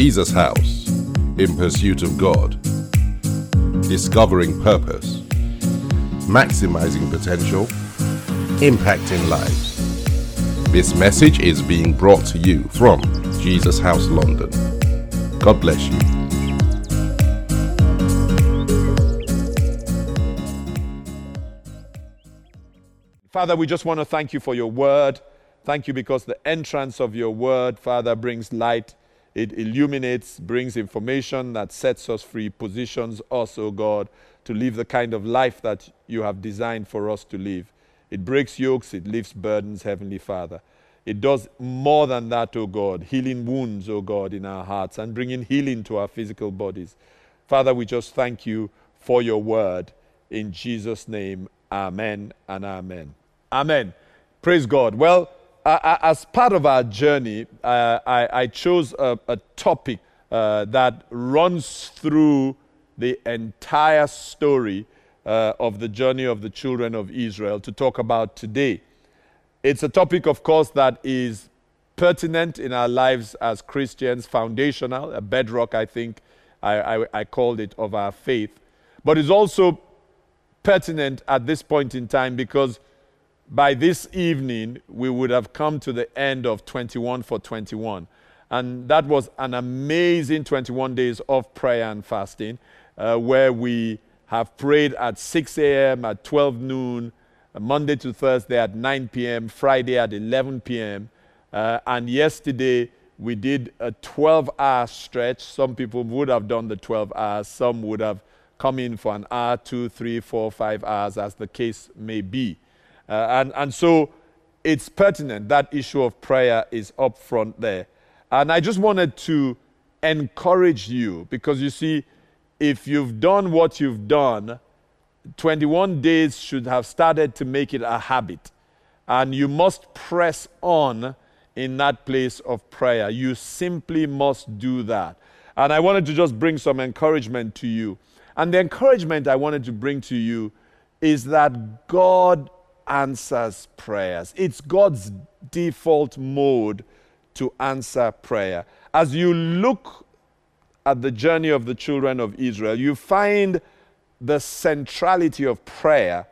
Jesus House in pursuit of God, discovering purpose, maximizing potential, impacting lives. This message is being brought to you from Jesus House London. God bless you. Father, we just want to thank you for your word. Thank you because the entrance of your word, Father, brings light. It illuminates, brings information that sets us free, positions us, oh God, to live the kind of life that you have designed for us to live. It breaks yokes, it lifts burdens, Heavenly Father. It does more than that, O God, healing wounds, O God, in our hearts and bringing healing to our physical bodies. Father, we just thank you for your word. In Jesus' name, amen and amen. Amen. Praise God. Well, uh, as part of our journey, uh, I, I, chose a, a topic uh, that runs through the entire story uh, of the journey of the children of Israel to talk about today. It's a topic, of course, that is pertinent in our lives as Christians, foundational, a bedrock, I think I, I, I called it, of our faith. But it's also pertinent at this point in time because by this evening, we would have come to the end of 21 for 21. And that was an amazing 21 days of prayer and fasting uh, where we have prayed at 6 a.m., at 12 noon, uh, Monday to Thursday at 9 p.m., Friday at 11 p.m. Uh, and yesterday we did a 12 hour stretch. Some people would have done the 12 hours, some would have come in for an hour, two, three, four, five hours, as the case may be. Uh, and, and so it's pertinent. That issue of prayer is up front there. And I just wanted to encourage you because you see, if you've done what you've done, 21 days should have started to make it a habit. And you must press on in that place of prayer. You simply must do that. And I wanted to just bring some encouragement to you. And the encouragement I wanted to bring to you is that God answers prayers. It's God's default mode to answer prayer. As you look at the journey of the children of Israel, you find the centrality of prayer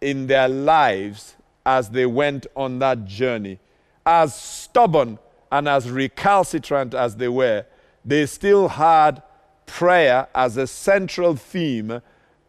in their lives as they went on that journey. As stubborn and as recalcitrant as they were, they still had prayer as a central theme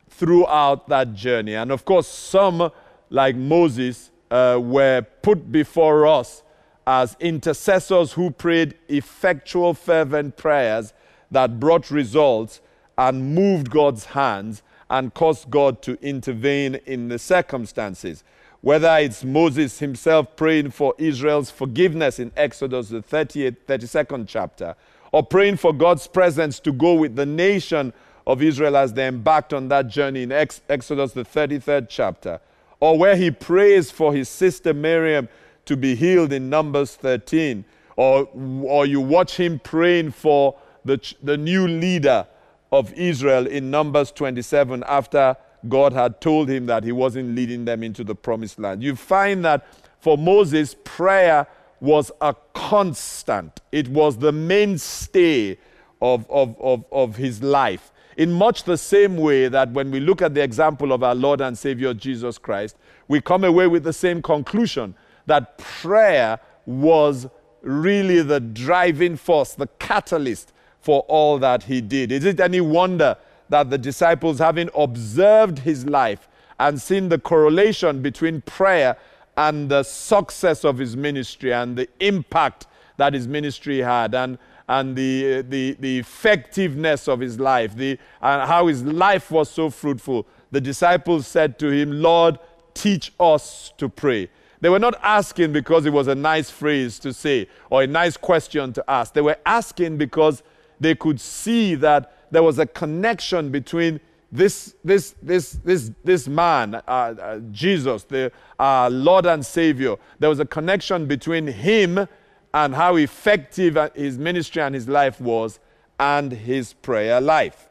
throughout that journey. And of course, some, like Moses, uh, were put before us as intercessors who prayed effectual, fervent prayers that brought results and moved God's hands and caused God to intervene in the circumstances. Whether it's Moses himself praying for Israel's forgiveness in Exodus, the 38th, 32nd chapter, or praying for God's presence to go with the nation of Israel as they embarked on that journey in Ex- Exodus, the 33rd chapter, or where he prays for his sister Miriam to be healed in Numbers 13, or, or you watch him praying for the, the new leader of Israel in Numbers 27 after God had told him that he wasn't leading them into the promised land. You find that for Moses, prayer was a constant, it was the mainstay of, of, of, of his life. In much the same way that when we look at the example of our Lord and Savior Jesus Christ, we come away with the same conclusion that prayer was really the driving force, the catalyst for all that he did. Is it any wonder that the disciples, having observed his life and seen the correlation between prayer and the success of his ministry and the impact that his ministry had and, and the, the, the effectiveness of his life, the, and how his life was so fruitful, the disciples said to him, Lord, teach us to pray. They were not asking because it was a nice phrase to say or a nice question to ask. They were asking because they could see that there was a connection between this, this, this, this, this man, uh, uh, Jesus, the uh, Lord and Savior. There was a connection between him and how effective his ministry and his life was, and his prayer life.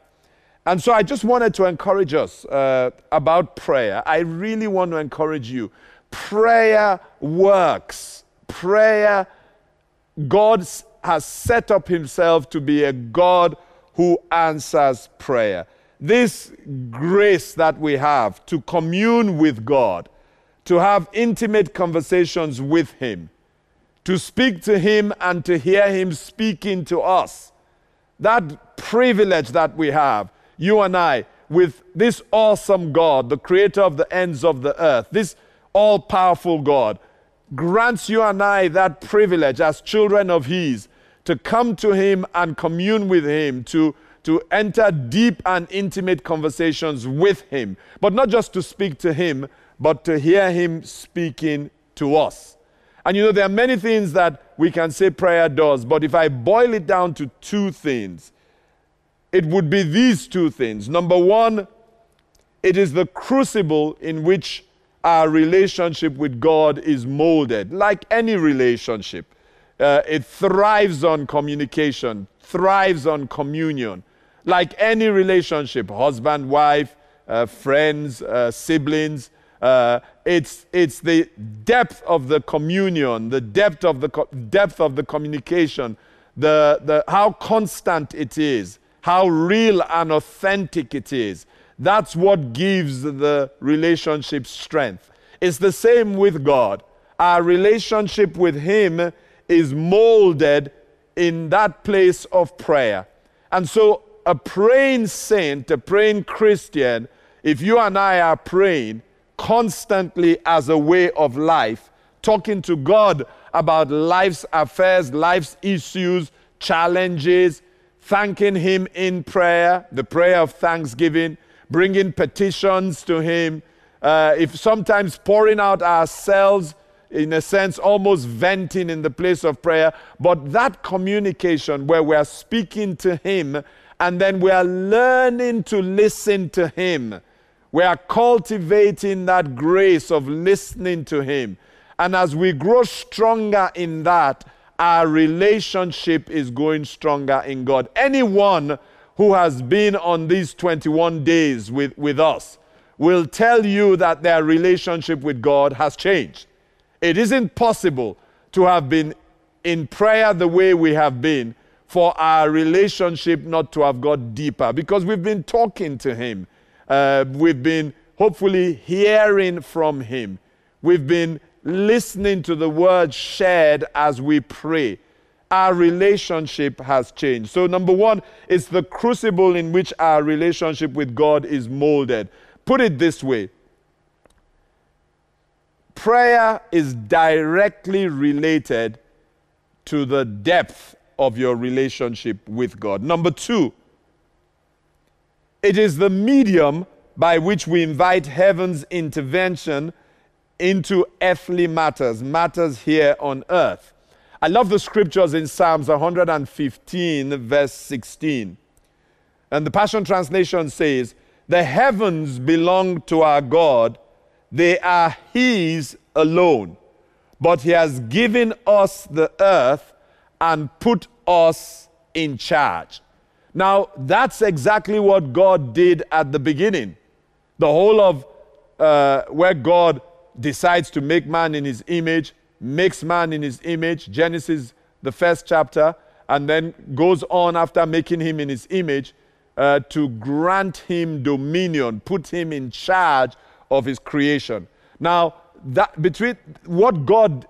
And so I just wanted to encourage us uh, about prayer. I really want to encourage you. Prayer works. Prayer, God's has set up himself to be a God who answers prayer. This grace that we have to commune with God, to have intimate conversations with Him, to speak to Him and to hear Him speaking to us. That privilege that we have, you and I, with this awesome God, the creator of the ends of the earth, this all powerful God, grants you and I that privilege as children of His to come to Him and commune with Him, to, to enter deep and intimate conversations with Him. But not just to speak to Him, but to hear Him speaking to us. And you know, there are many things that we can say prayer does, but if I boil it down to two things, it would be these two things. Number one, it is the crucible in which our relationship with God is molded, like any relationship. Uh, it thrives on communication, thrives on communion. Like any relationship, husband, wife, uh, friends, uh, siblings, uh, it's, it's the depth of the communion, the depth of the, depth of the communication, the, the, how constant it is, how real and authentic it is. That's what gives the relationship strength. It's the same with God. Our relationship with Him is molded in that place of prayer. And so, a praying saint, a praying Christian, if you and I are praying constantly as a way of life, talking to God about life's affairs, life's issues, challenges, thanking Him in prayer, the prayer of thanksgiving, bringing petitions to Him, uh, if sometimes pouring out ourselves, in a sense, almost venting in the place of prayer, but that communication where we are speaking to Him and then we are learning to listen to Him. We are cultivating that grace of listening to Him. And as we grow stronger in that, our relationship is going stronger in God. Anyone who has been on these 21 days with, with us will tell you that their relationship with God has changed. It isn't possible to have been in prayer the way we have been for our relationship not to have got deeper because we've been talking to Him. Uh, we've been hopefully hearing from Him. We've been listening to the word shared as we pray. Our relationship has changed. So, number one, it's the crucible in which our relationship with God is molded. Put it this way prayer is directly related to the depth of your relationship with God. Number two, it is the medium by which we invite heaven's intervention into earthly matters, matters here on earth. I love the scriptures in Psalms 115, verse 16. And the Passion Translation says, The heavens belong to our God, they are His alone. But He has given us the earth and put us in charge. Now, that's exactly what God did at the beginning. The whole of uh, where God decides to make man in his image, makes man in his image, Genesis, the first chapter, and then goes on after making him in his image uh, to grant him dominion, put him in charge of his creation. Now, that between what God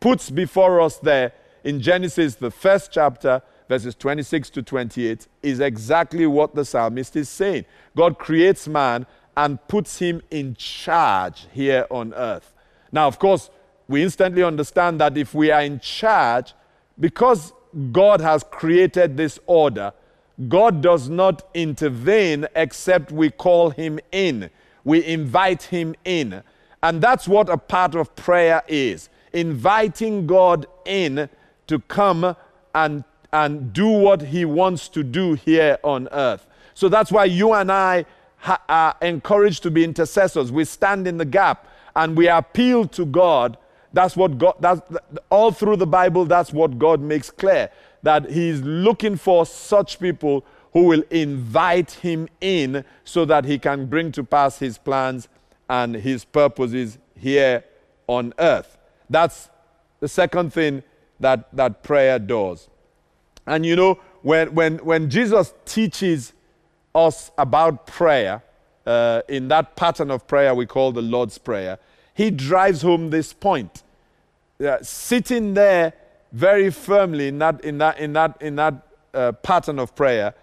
puts before us there in Genesis, the first chapter, verses 26 to 28, is exactly what the psalmist is saying. God creates man and puts him in charge here on earth. Now, of course, we instantly understand that if we are in charge, because God has created this order, God does not intervene except we call him in. We invite him in. And that's what a part of prayer is inviting God in to come and, and do what he wants to do here on earth. So that's why you and I ha- are encouraged to be intercessors. We stand in the gap and we appeal to God. That's what God, that's, all through the Bible, that's what God makes clear that He's looking for such people who will invite Him in so that He can bring to pass His plans and His purposes here on earth. That's the second thing that, that prayer does. And you know, when, when, when Jesus teaches us about prayer, uh, in that pattern of prayer we call the Lord's Prayer, he drives home this point. Uh, sitting there very firmly in that, in that, in that, in that uh, pattern of prayer,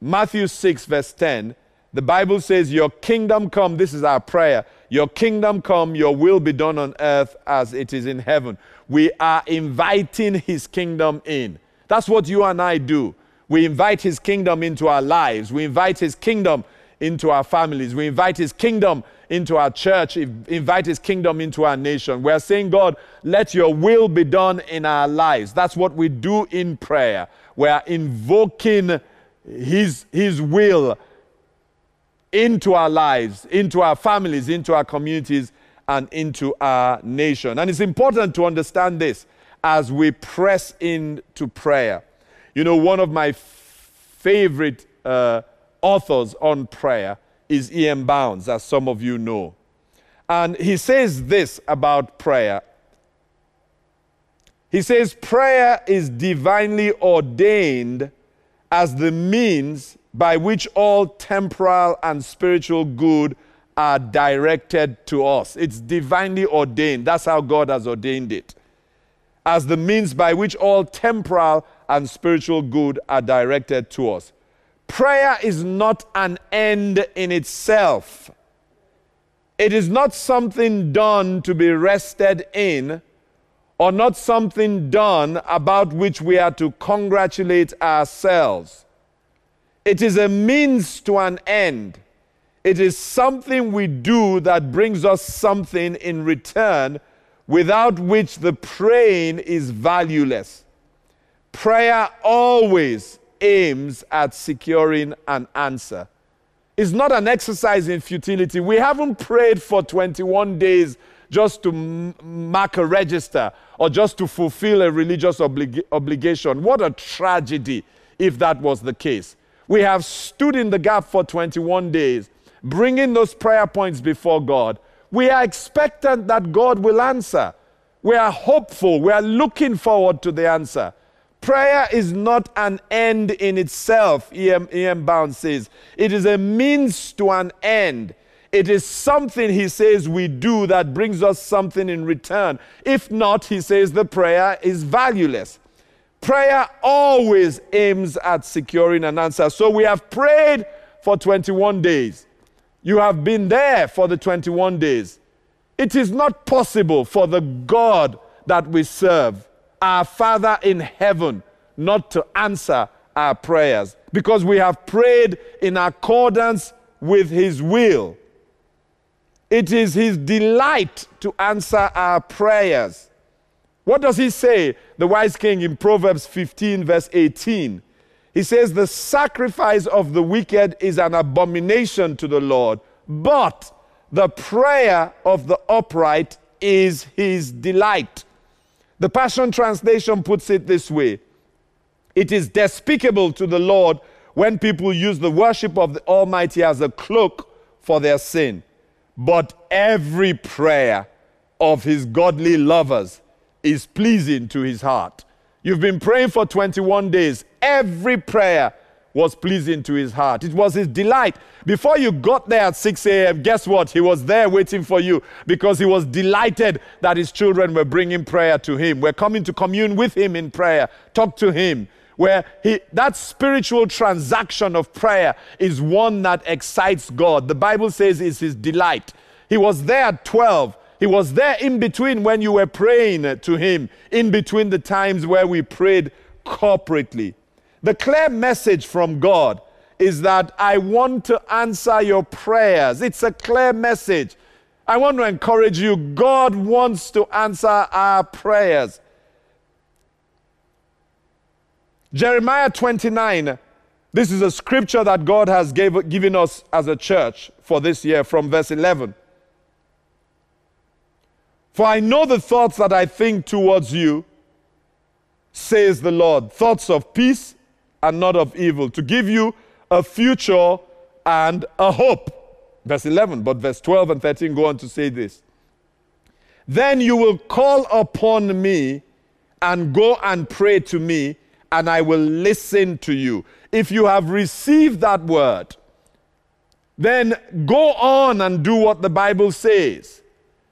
Matthew 6, verse 10, the Bible says, Your kingdom come, this is our prayer. Your kingdom come, your will be done on earth as it is in heaven. We are inviting his kingdom in. That's what you and I do. We invite his kingdom into our lives. We invite his kingdom into our families. We invite his kingdom into our church, invite his kingdom into our nation. We're saying, God, let your will be done in our lives. That's what we do in prayer. We're invoking his, his will into our lives, into our families, into our communities, and into our nation. And it's important to understand this as we press into prayer. You know, one of my favorite uh, authors on prayer is E.M. Bounds, as some of you know. And he says this about prayer. He says, Prayer is divinely ordained as the means by which all temporal and spiritual good are directed to us. It's divinely ordained. That's how God has ordained it. As the means by which all temporal and spiritual good are directed to us. Prayer is not an end in itself. It is not something done to be rested in, or not something done about which we are to congratulate ourselves. It is a means to an end. It is something we do that brings us something in return without which the praying is valueless. Prayer always aims at securing an answer. It's not an exercise in futility. We haven't prayed for 21 days just to m- mark a register or just to fulfill a religious oblig- obligation. What a tragedy if that was the case. We have stood in the gap for 21 days, bringing those prayer points before God. We are expectant that God will answer. We are hopeful. We are looking forward to the answer. Prayer is not an end in itself, E.M. E.M. Bound says. It is a means to an end. It is something, he says, we do that brings us something in return. If not, he says, the prayer is valueless. Prayer always aims at securing an answer. So we have prayed for 21 days. You have been there for the 21 days. It is not possible for the God that we serve, our Father in heaven, not to answer our prayers because we have prayed in accordance with His will. It is His delight to answer our prayers. What does He say, the wise king, in Proverbs 15, verse 18? He says, The sacrifice of the wicked is an abomination to the Lord, but the prayer of the upright is His delight. The Passion Translation puts it this way It is despicable to the Lord when people use the worship of the Almighty as a cloak for their sin. But every prayer of his godly lovers is pleasing to his heart. You've been praying for 21 days. Every prayer was pleasing to his heart. It was his delight. Before you got there at 6 a.m., guess what? He was there waiting for you because he was delighted that his children were bringing prayer to him. We're coming to commune with him in prayer, talk to him. Where he, that spiritual transaction of prayer is one that excites God. The Bible says is his delight. He was there at 12. He was there in between when you were praying to him, in between the times where we prayed corporately. The clear message from God is that I want to answer your prayers. It's a clear message. I want to encourage you. God wants to answer our prayers. Jeremiah 29, this is a scripture that God has gave, given us as a church for this year from verse 11. For I know the thoughts that I think towards you, says the Lord, thoughts of peace and not of evil, to give you a future and a hope. Verse 11, but verse 12 and 13 go on to say this. Then you will call upon me and go and pray to me, and I will listen to you. If you have received that word, then go on and do what the Bible says.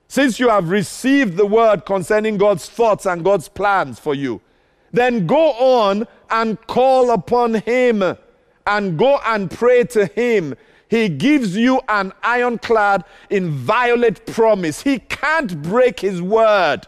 Since you have received the word concerning God's thoughts and God's plans for you, then go on and call upon Him and go and pray to Him. He gives you an ironclad, inviolate promise. He can't break His word.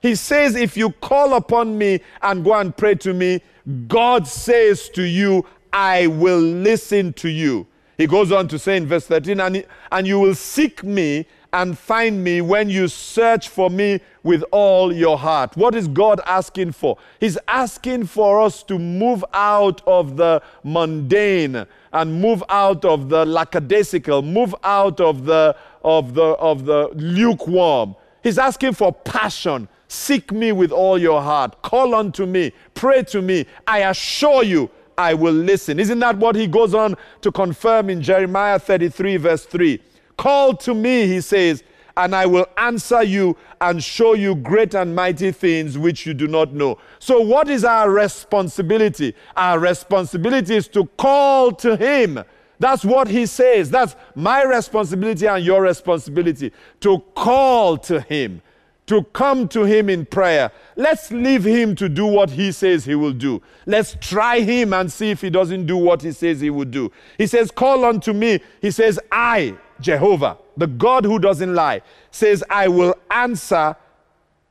He says, If you call upon me and go and pray to me, God says to you, I will listen to you. He goes on to say in verse 13, and, and you will seek me and find me when you search for me with all your heart. What is God asking for? He's asking for us to move out of the mundane and move out of the lackadaisical, move out of the of the of the lukewarm. He's asking for passion. Seek me with all your heart. Call unto me. Pray to me. I assure you, I will listen. Isn't that what he goes on to confirm in Jeremiah 33, verse 3? Call to me, he says, and I will answer you and show you great and mighty things which you do not know. So, what is our responsibility? Our responsibility is to call to him. That's what he says. That's my responsibility and your responsibility to call to him to come to Him in prayer. Let's leave Him to do what He says He will do. Let's try Him and see if He doesn't do what He says He would do. He says, Call unto me. He says, I, Jehovah, the God who doesn't lie, says, I will answer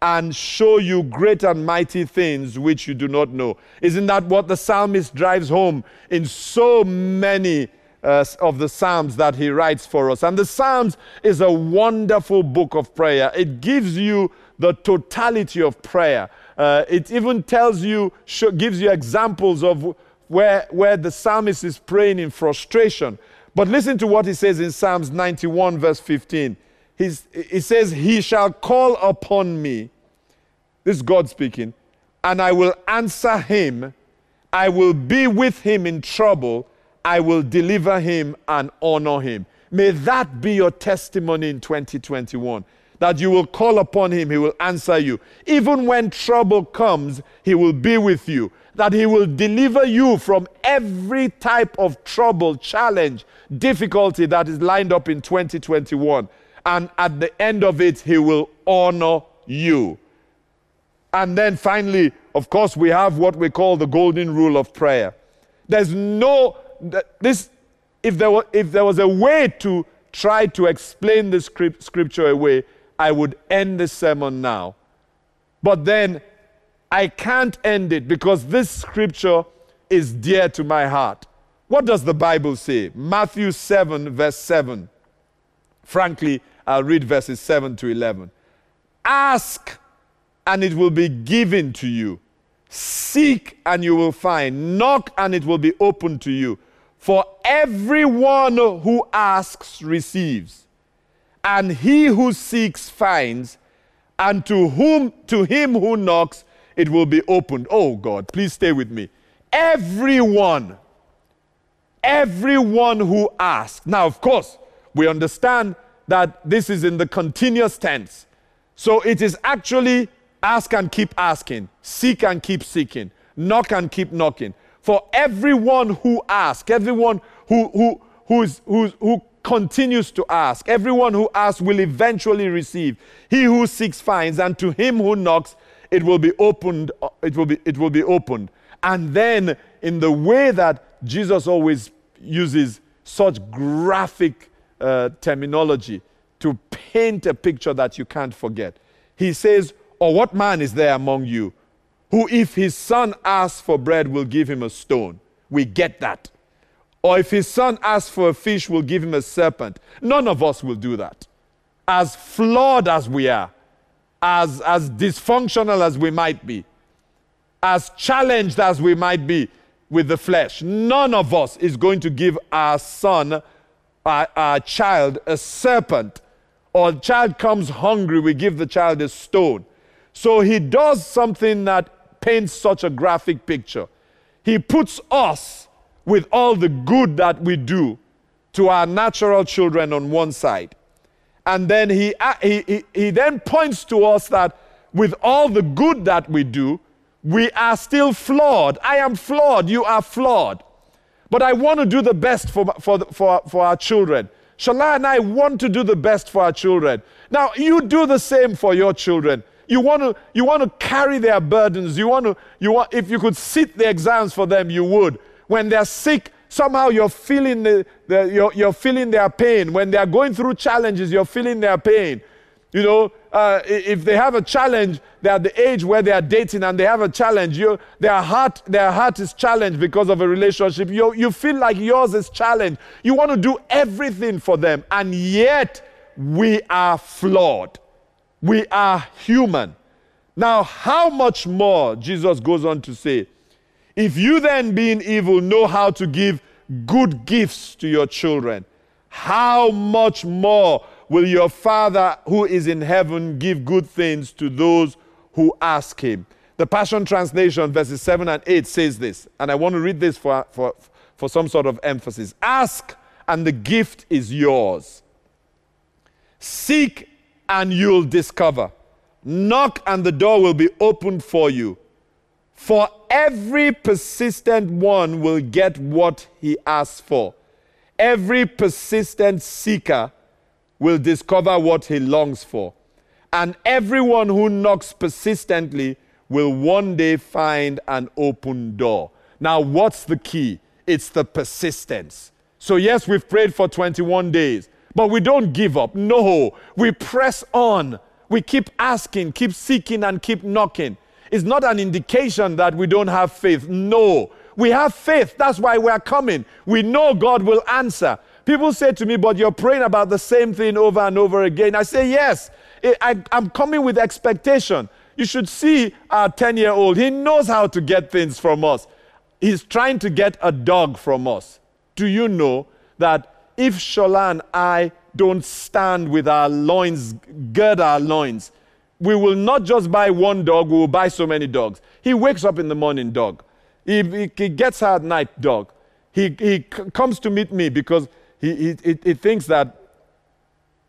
and show you great and mighty things which you do not know. Isn't that what the psalmist drives home in so many uh, of the Psalms that he writes for us. And the Psalms is a wonderful book of prayer. It gives you the totality of prayer. Uh, it even tells you, gives you examples of where, where the psalmist is praying in frustration. But listen to what he says in Psalms 91, verse 15. He's, he says, He shall call upon me. This is God speaking. And I will answer him. I will be with him in trouble. I will deliver him and honor him. May that be your testimony in 2021 that you will call upon him, he will answer you. Even when trouble comes, he will be with you. That he will deliver you from every type of trouble, challenge, difficulty that is lined up in 2021. And at the end of it, he will honor you. And then finally, of course, we have what we call the golden rule of prayer. There's no this, if there, were, if there was a way to try to explain this scripture away, I would end this sermon now. But then I can't end it because this scripture is dear to my heart. What does the Bible say? Matthew 7, verse 7. Frankly, I'll read verses 7 to 11. Ask, and it will be given to you. Seek, and you will find. Knock, and it will be opened to you. For everyone who asks receives, and he who seeks finds, and to whom to him who knocks it will be opened. Oh God, please stay with me. Everyone, everyone who asks. Now, of course, we understand that this is in the continuous tense. So it is actually ask and keep asking, seek and keep seeking, knock and keep knocking. For everyone who asks, everyone who, who, who's, who's, who continues to ask, everyone who asks will eventually receive. He who seeks finds, and to him who knocks, it will be opened. It will be, it will be opened. And then, in the way that Jesus always uses such graphic uh, terminology to paint a picture that you can't forget, he says, Or what man is there among you who, if his son asks for bread, will give him a stone. We get that. Or if his son asks for a fish, will give him a serpent. None of us will do that. As flawed as we are, as, as dysfunctional as we might be, as challenged as we might be with the flesh, none of us is going to give our son, our, our child, a serpent. Or a child comes hungry, we give the child a stone. So he does something that paints such a graphic picture. He puts us with all the good that we do to our natural children on one side. And then he, he, he, he then points to us that with all the good that we do We are still flawed. I am flawed. You are flawed. But I want to do the best for, for, for, for our children. Shola and I want to do the best for our children. Now, you do the same for your children. You want to, you want to carry their burdens. You want to, you want, if you could sit the exams for them, you would. When they're sick, somehow you're feeling, the, the, you're, you're feeling their pain. When they're going through challenges, you're feeling their pain. You know, uh, if they have a challenge, they're at the age where they are dating and they have a challenge. You, their heart, their heart is challenged because of a relationship. You, you feel like yours is challenged. You want to do everything for them, and yet we are flawed. We are human. Now, how much more, Jesus goes on to say, if you then, being evil, know how to give good gifts to your children, how much more will your Father who is in heaven give good things to those who ask him? The Passion Translation, verses 7 and 8, says this, and I want to read this for, for, for some sort of emphasis. Ask, and the gift is yours. Seek, and you'll discover. Knock, and the door will be opened for you. For every persistent one will get what he asks for. Every persistent seeker will discover what he longs for. And everyone who knocks persistently will one day find an open door. Now, what's the key? It's the persistence. So, yes, we've prayed for 21 days, but we don't give up. No, we press on. We keep asking, keep seeking, and keep knocking. It's not an indication that we don't have faith. No, we have faith. That's why we're coming. We know God will answer. People say to me, but you're praying about the same thing over and over again. I say, yes, I, am coming with expectation. You should see our 10 year old. He knows how to get things from us. He's trying to get a dog from us. Do you know that if Shola and I don't stand with our loins, gird our loins, we will not just buy one dog, we will buy so many dogs. He wakes up in the morning, dog. He, he, he gets her at night, dog. He, he comes to meet me because he, he, he thinks that,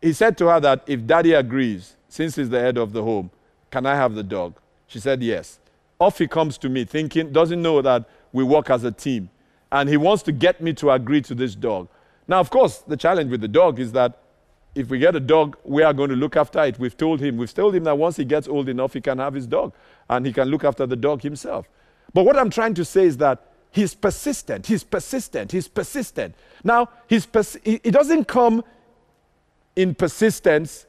he said to her that if daddy agrees, since he's the head of the home, can I have the dog? She said yes. Off he comes to me, thinking, doesn't know that we work as a team. And he wants to get me to agree to this dog. Now, of course, the challenge with the dog is that if we get a dog, we are going to look after it. We've told him, we've told him that once he gets old enough, he can have his dog and he can look after the dog himself. But what I'm trying to say is that he's persistent, he's persistent, he's persistent. Now, he's pers- doesn't come in persistence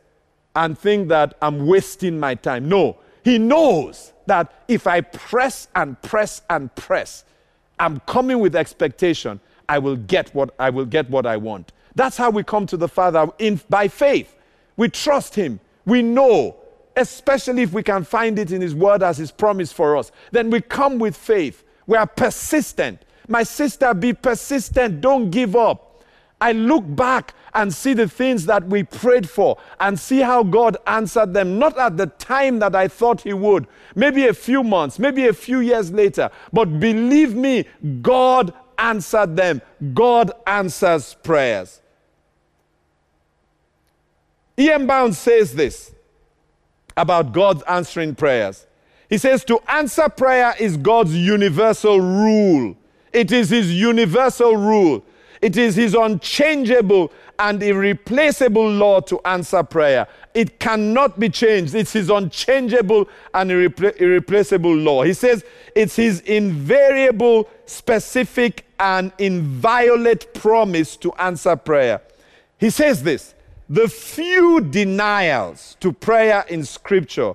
and think that I'm wasting my time. No, he knows that if I press and press and press, I'm coming with expectation, I will get what I will get what I want. That's how we come to the Father in, by faith. We trust Him. We know, especially if we can find it in His Word as His promise for us. Then we come with faith. We are persistent. My sister, be persistent. Don't give up. I look back and see the things that we prayed for and see how God answered them, not at the time that I thought He would, maybe a few months, maybe a few years later. But believe me, God answered them. God answers prayers. E.M. Bounds says this about God's answering prayers. He says, To answer prayer is God's universal rule. It is His universal rule. It is His unchangeable and irreplaceable law to answer prayer. It cannot be changed. It's His unchangeable and irrepla- irreplaceable law. He says it's His invariable, specific, and inviolate promise to answer prayer. He says this the few denials to prayer in Scripture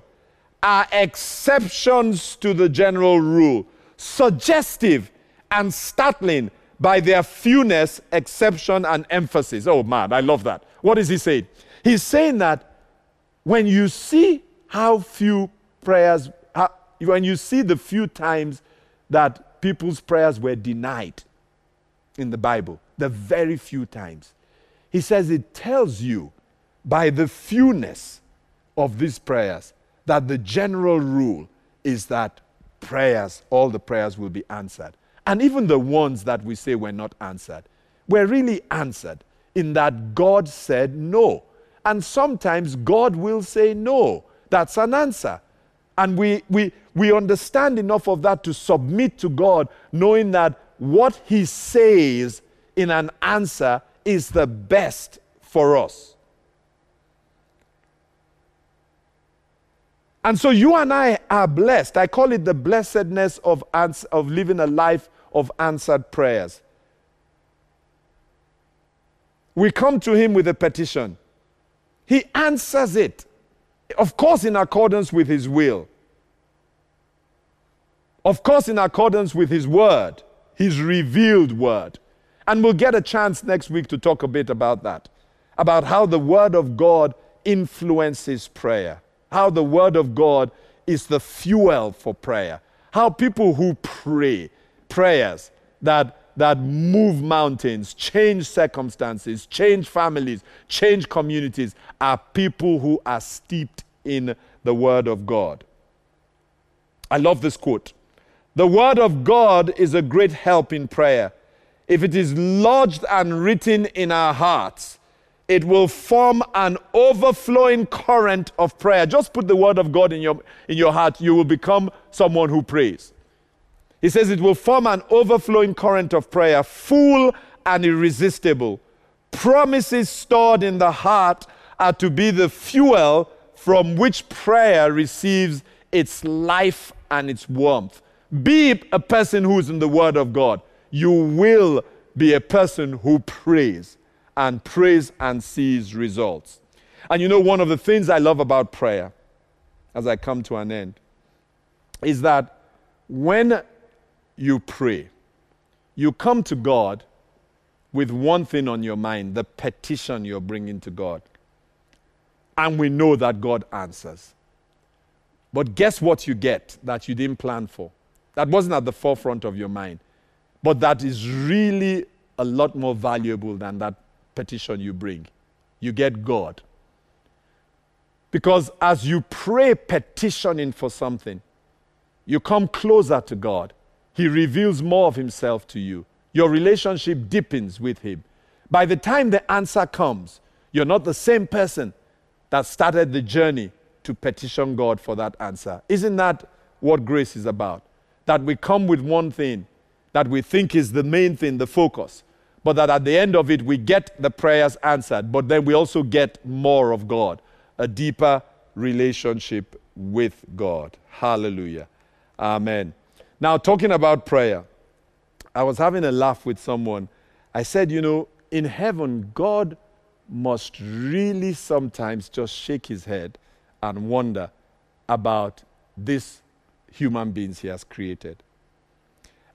are exceptions to the general rule, suggestive and startling by their fewness, exception, and emphasis. Oh man, I love that. What is he saying? He's saying that when you see how few prayers, how, when you see the few times that people's prayers were denied in the Bible, the very few times, he says it tells you by the fewness of these prayers that the general rule is that prayers, all the prayers will be answered. And even the ones that we say were not answered were really answered in that God said no. And sometimes God will say no. That's an answer. And we, we, we understand enough of that to submit to God, knowing that what He says in an answer is the best for us. And so you and I are blessed. I call it the blessedness of, ans- of living a life of answered prayers. We come to Him with a petition, He answers it, of course, in accordance with His will, of course, in accordance with His word, His revealed word. And we'll get a chance next week to talk a bit about that, about how the Word of God influences prayer, how the Word of God is the fuel for prayer, how people who pray prayers that, that move mountains, change circumstances, change families, change communities are people who are steeped in the Word of God. I love this quote. The Word of God is a great help in prayer if it is lodged and written in our hearts, it will form an overflowing current of prayer. Just put the word of God in your, in your heart, you will become someone who prays. He says it will form an overflowing current of prayer, full and irresistible. Promises stored in the heart are to be the fuel from which prayer receives its life and its warmth. Be a person who's in the Word of God you will be a person who prays and prays and sees results. And you know, one of the things I love about prayer, as I come to an end, is that when you pray, you come to God with one thing on your mind the petition you're bringing to God. And we know that God answers. But guess what you get that you didn't plan for? That wasn't at the forefront of your mind. But that is really a lot more valuable than that petition you bring. You get God. Because as you pray petitioning for something, you come closer to God. He reveals more of Himself to you. Your relationship deepens with Him. By the time the answer comes, you're not the same person that started the journey to petition God for that answer. Isn't that what grace is about? That we come with one thing that we think is the main thing, the focus. But that at the end of it, we get the prayers answered, but then we also get more of God, a deeper relationship with God. Hallelujah. Amen. Now, talking about prayer, I was having a laugh with someone. I said, you know, in heaven, God must really sometimes just shake his head and wonder about these human beings he has created.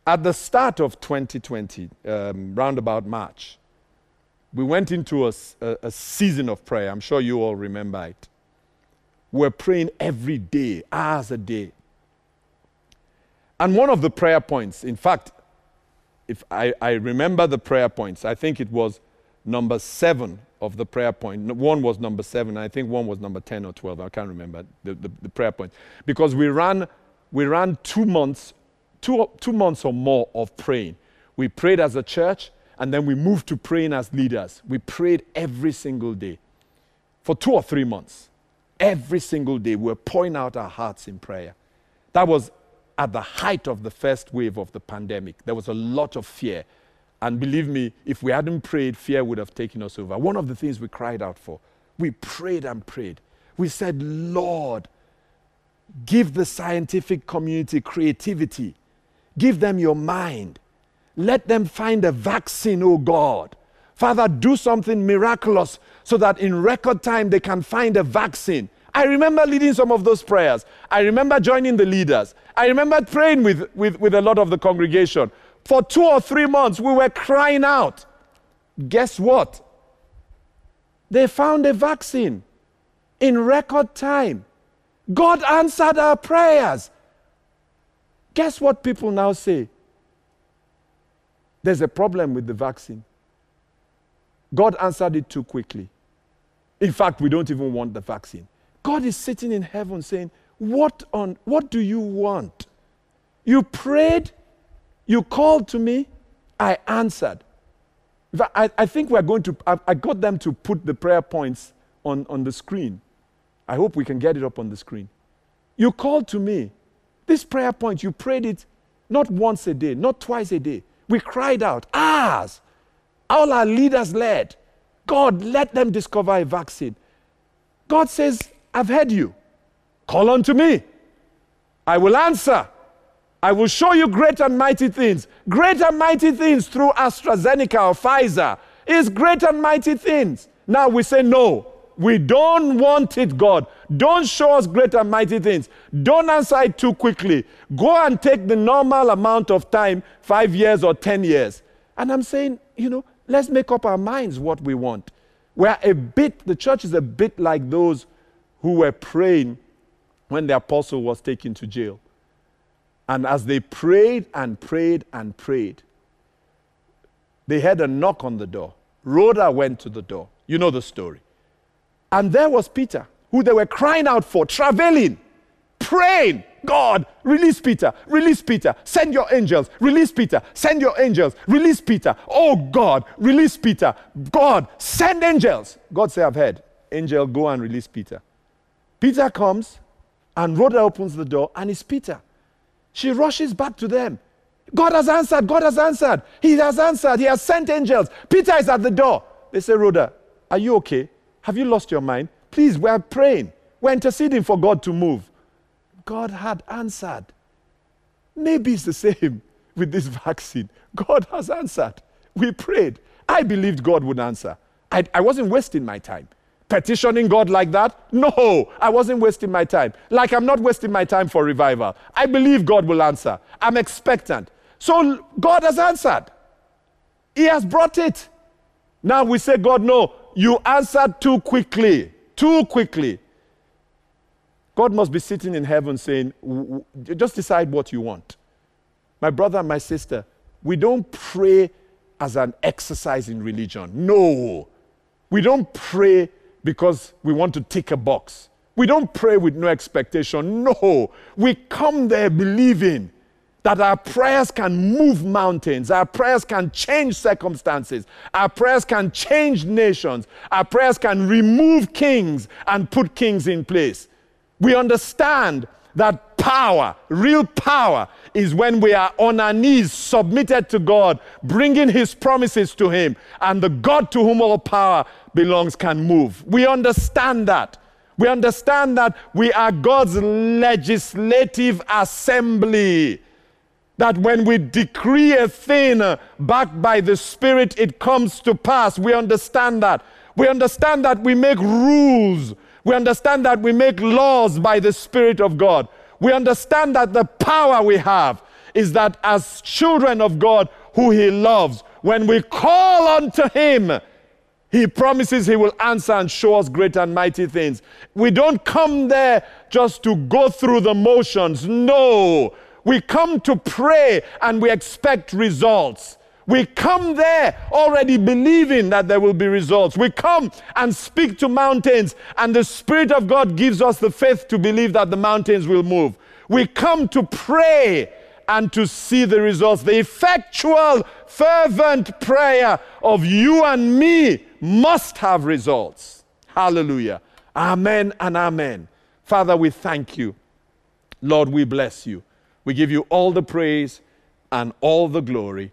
At the start of 2020, um, round about March, we went into a, a, a season of prayer. I'm sure you all remember it. We're praying every day, hours a day. And one of the prayer points, in fact, if I, I, remember the prayer points, I think it was number seven of the prayer point. One was number seven, I think one was number 10 or 12. I can't remember the, the, the prayer point. Because we ran, we ran two months two, two months or more of praying. We prayed as a church, and then we moved to praying as leaders. We prayed every single day for two or three months. Every single day, we were pouring out our hearts in prayer. That was at the height of the first wave of the pandemic. There was a lot of fear. And believe me, if we hadn't prayed, fear would have taken us over. One of the things we cried out for, we prayed and prayed. We said, Lord, give the scientific community creativity Give them your mind. Let them find a vaccine, oh God. Father, do something miraculous so that in record time they can find a vaccine. I remember leading some of those prayers. I remember joining the leaders. I remember praying with, with, with a lot of the congregation. For two or three months, we were crying out. Guess what? They found a vaccine in record time. God answered our prayers. Guess what people now say? There's a problem with the vaccine. God answered it too quickly. In fact, we don't even want the vaccine. God is sitting in heaven saying, What on what do you want? You prayed, you called to me, I answered. I, I, think we're going to, I, I got them to put the prayer points on, on the screen. I hope we can get it up on the screen. You called to me. This prayer point, you prayed it not once a day, not twice a day. We cried out, ours. All our leaders led. God, let them discover a vaccine. God says, I've heard you. Call unto me. I will answer. I will show you great and mighty things. Great and mighty things through AstraZeneca or Pfizer is great and mighty things. Now we say, no, we don't want it, God. Don't show us great and mighty things. Don't answer it too quickly. Go and take the normal amount of time, five years or 10 years. And I'm saying, you know, let's make up our minds what we want. We're a bit, the church is a bit like those who were praying when the apostle was taken to jail. And as they prayed and prayed and prayed, they had a knock on the door. Rhoda went to the door. You know the story. And there was Peter, who they were crying out for, traveling, praying. God, release Peter, release Peter, send your angels, release Peter, send your angels, release Peter. Oh God, release Peter. God, send angels. God said, I've heard. Angel, go and release Peter. Peter comes, and Rhoda opens the door, and it's Peter. She rushes back to them. God has answered. God has answered. He has answered. He has sent angels. Peter is at the door. They say, Rhoda, are you okay? Have you lost your mind? Please, we're praying. We're interceding for God to move. God had answered. Maybe it's the same with this vaccine. God has answered. We prayed. I believed God would answer. I, I wasn't wasting my time petitioning God like that? No, I wasn't wasting my time. Like I'm not wasting my time for revival. I believe God will answer. I'm expectant. So God has answered. He has brought it. Now we say, God, no, you answered too quickly. Too quickly. God must be sitting in heaven saying, just decide what you want. My brother and my sister, we don't pray as an exercise in religion. No. We don't pray because we want to tick a box. We don't pray with no expectation. No, we come there believing that our prayers can move mountains, our prayers can change circumstances, our prayers can change nations, our prayers can remove kings and put kings in place. We understand that power, real power, is when we are on our knees, submitted to God, bringing His promises to Him, and the God to whom all power belongs can move. We understand that. We understand that we are God's legislative assembly. That when we decree a thing uh, backed by the Spirit, it comes to pass. We understand that. We understand that we make rules. We understand that we make laws by the Spirit of God. We understand that the power we have is that as children of God who He loves, when we call unto Him, he promises He will answer and show us great and mighty things. We don't come there just to go through the motions. No. We come to pray and we expect results. We come there already believing that there will be results. We come and speak to mountains, and the Spirit of God gives us the faith to believe that the mountains will move. We come to pray and to see the results. The effectual, fervent prayer of you and me must have results. Hallelujah. Amen and amen. Father, we thank you. Lord, we bless you. We give you all the praise and all the glory.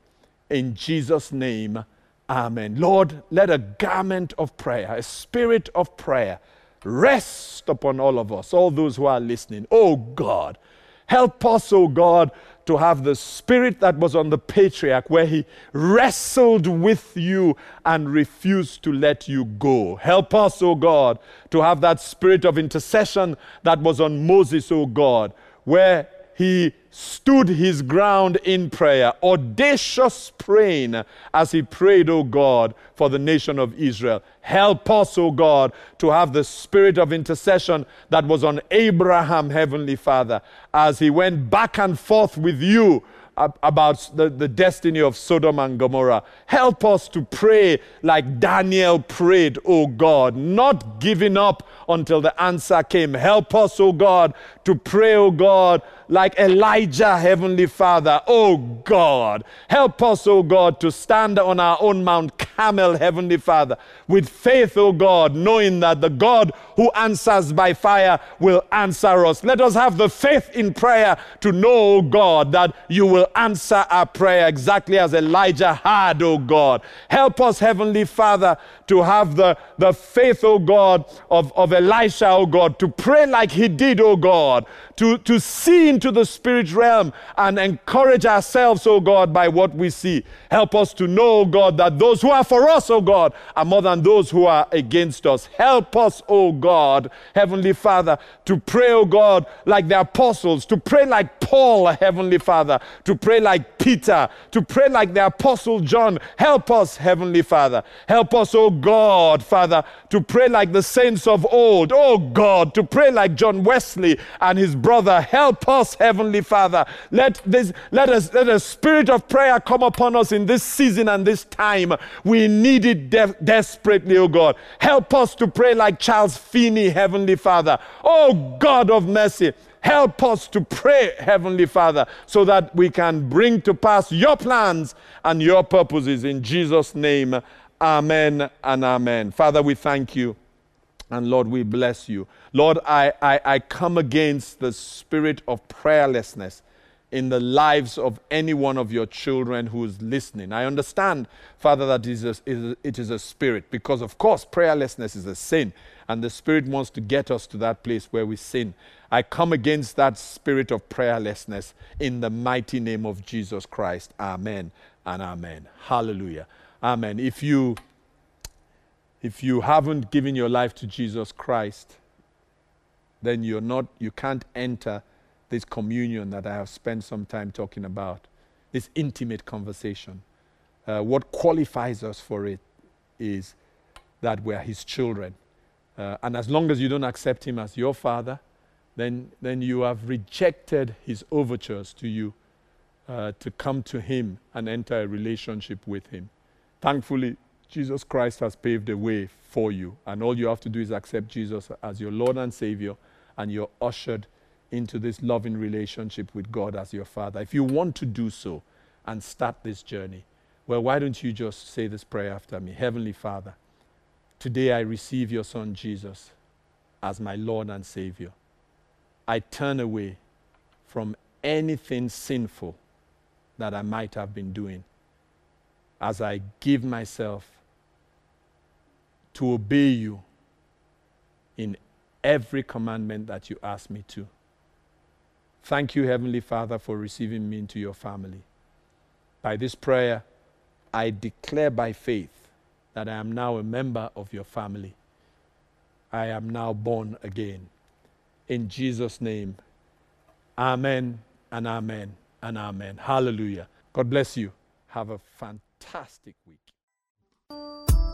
In Jesus' name, amen. Lord, let a garment of prayer, a spirit of prayer, rest upon all of us, all those who are listening. Oh God, help us, oh God, to have the spirit that was on the patriarch, where he wrestled with you and refused to let you go. Help us, O God, to have that spirit of intercession that was on Moses, O God, where he stood his ground in prayer, audacious praying as he prayed, O God, for the nation of Israel. Help us, O God, to have the spirit of intercession that was on Abraham, Heavenly Father, as he went back and forth with you about the, the destiny of Sodom and Gomorrah. Help us to pray like Daniel prayed, O God, not giving up until the answer came. Help us, O God, to pray, O God, like Elijah, Heavenly Father. Oh God, help us, oh God, to stand on our own Mount Carmel, Heavenly Father, with faith, oh God, knowing that the God who answers by fire will answer us. Let us have the faith in prayer to know, oh God, that you will answer our prayer exactly as Elijah had, oh God. Help us, Heavenly Father, to have the, the faith, oh God, of, of Elisha, oh God, to pray like he did, oh God, to, to see into the spirit realm and encourage ourselves, oh God, by what we see. Help us to know, oh God, that those who are for us, oh God, are more than those who are against us. Help us, oh God, Heavenly Father, to pray, oh God, like the apostles, to pray like Paul, Heavenly Father, to pray like Peter, to pray like the apostle John. Help us, Heavenly Father. Help us, oh God, Father, to pray like the saints of old. Oh God, to pray like John Wesley and his brother. Help us, Heavenly Father. Let this let us let a spirit of prayer come upon us in this season and this time. We need it de- desperately, oh God. Help us to pray like Charles Finney, Heavenly Father. Oh God of mercy. Help us to pray, Heavenly Father, so that we can bring to pass your plans and your purposes. In Jesus' name, amen and amen. Father, we thank you. And Lord, we bless you. Lord, I, I, I come against the spirit of prayerlessness in the lives of any one of your children who is listening. I understand, Father, that is, a, it is a spirit because, of course, prayerlessness is a sin, and the Spirit wants to get us to that place where we sin. I come against that spirit of prayerlessness in the mighty name of Jesus Christ. Amen and amen. Hallelujah. Amen. If you if you haven't given your life to Jesus Christ, then you're not you can't enter this communion that I have spent some time talking about. This intimate conversation. Uh, what qualifies us for it is that we're his children. Uh, and as long as you don't accept him as your father, then, then you have rejected his overtures to you uh, to come to him and enter a relationship with him. Thankfully, Jesus Christ has paved the way for you, and all you have to do is accept Jesus as your Lord and Savior, and you're ushered into this loving relationship with God as your Father. If you want to do so and start this journey, well, why don't you just say this prayer after me? Heavenly Father, today I receive your Son Jesus as my Lord and Savior. I turn away from anything sinful that I might have been doing as I give myself to obey you in every commandment that you ask me to. Thank you, Heavenly Father, for receiving me into your family. By this prayer, I declare by faith that I am now a member of your family. I am now born again in Jesus' name. Amen and amen and amen. Hallelujah. God bless you. Have a fantastic week.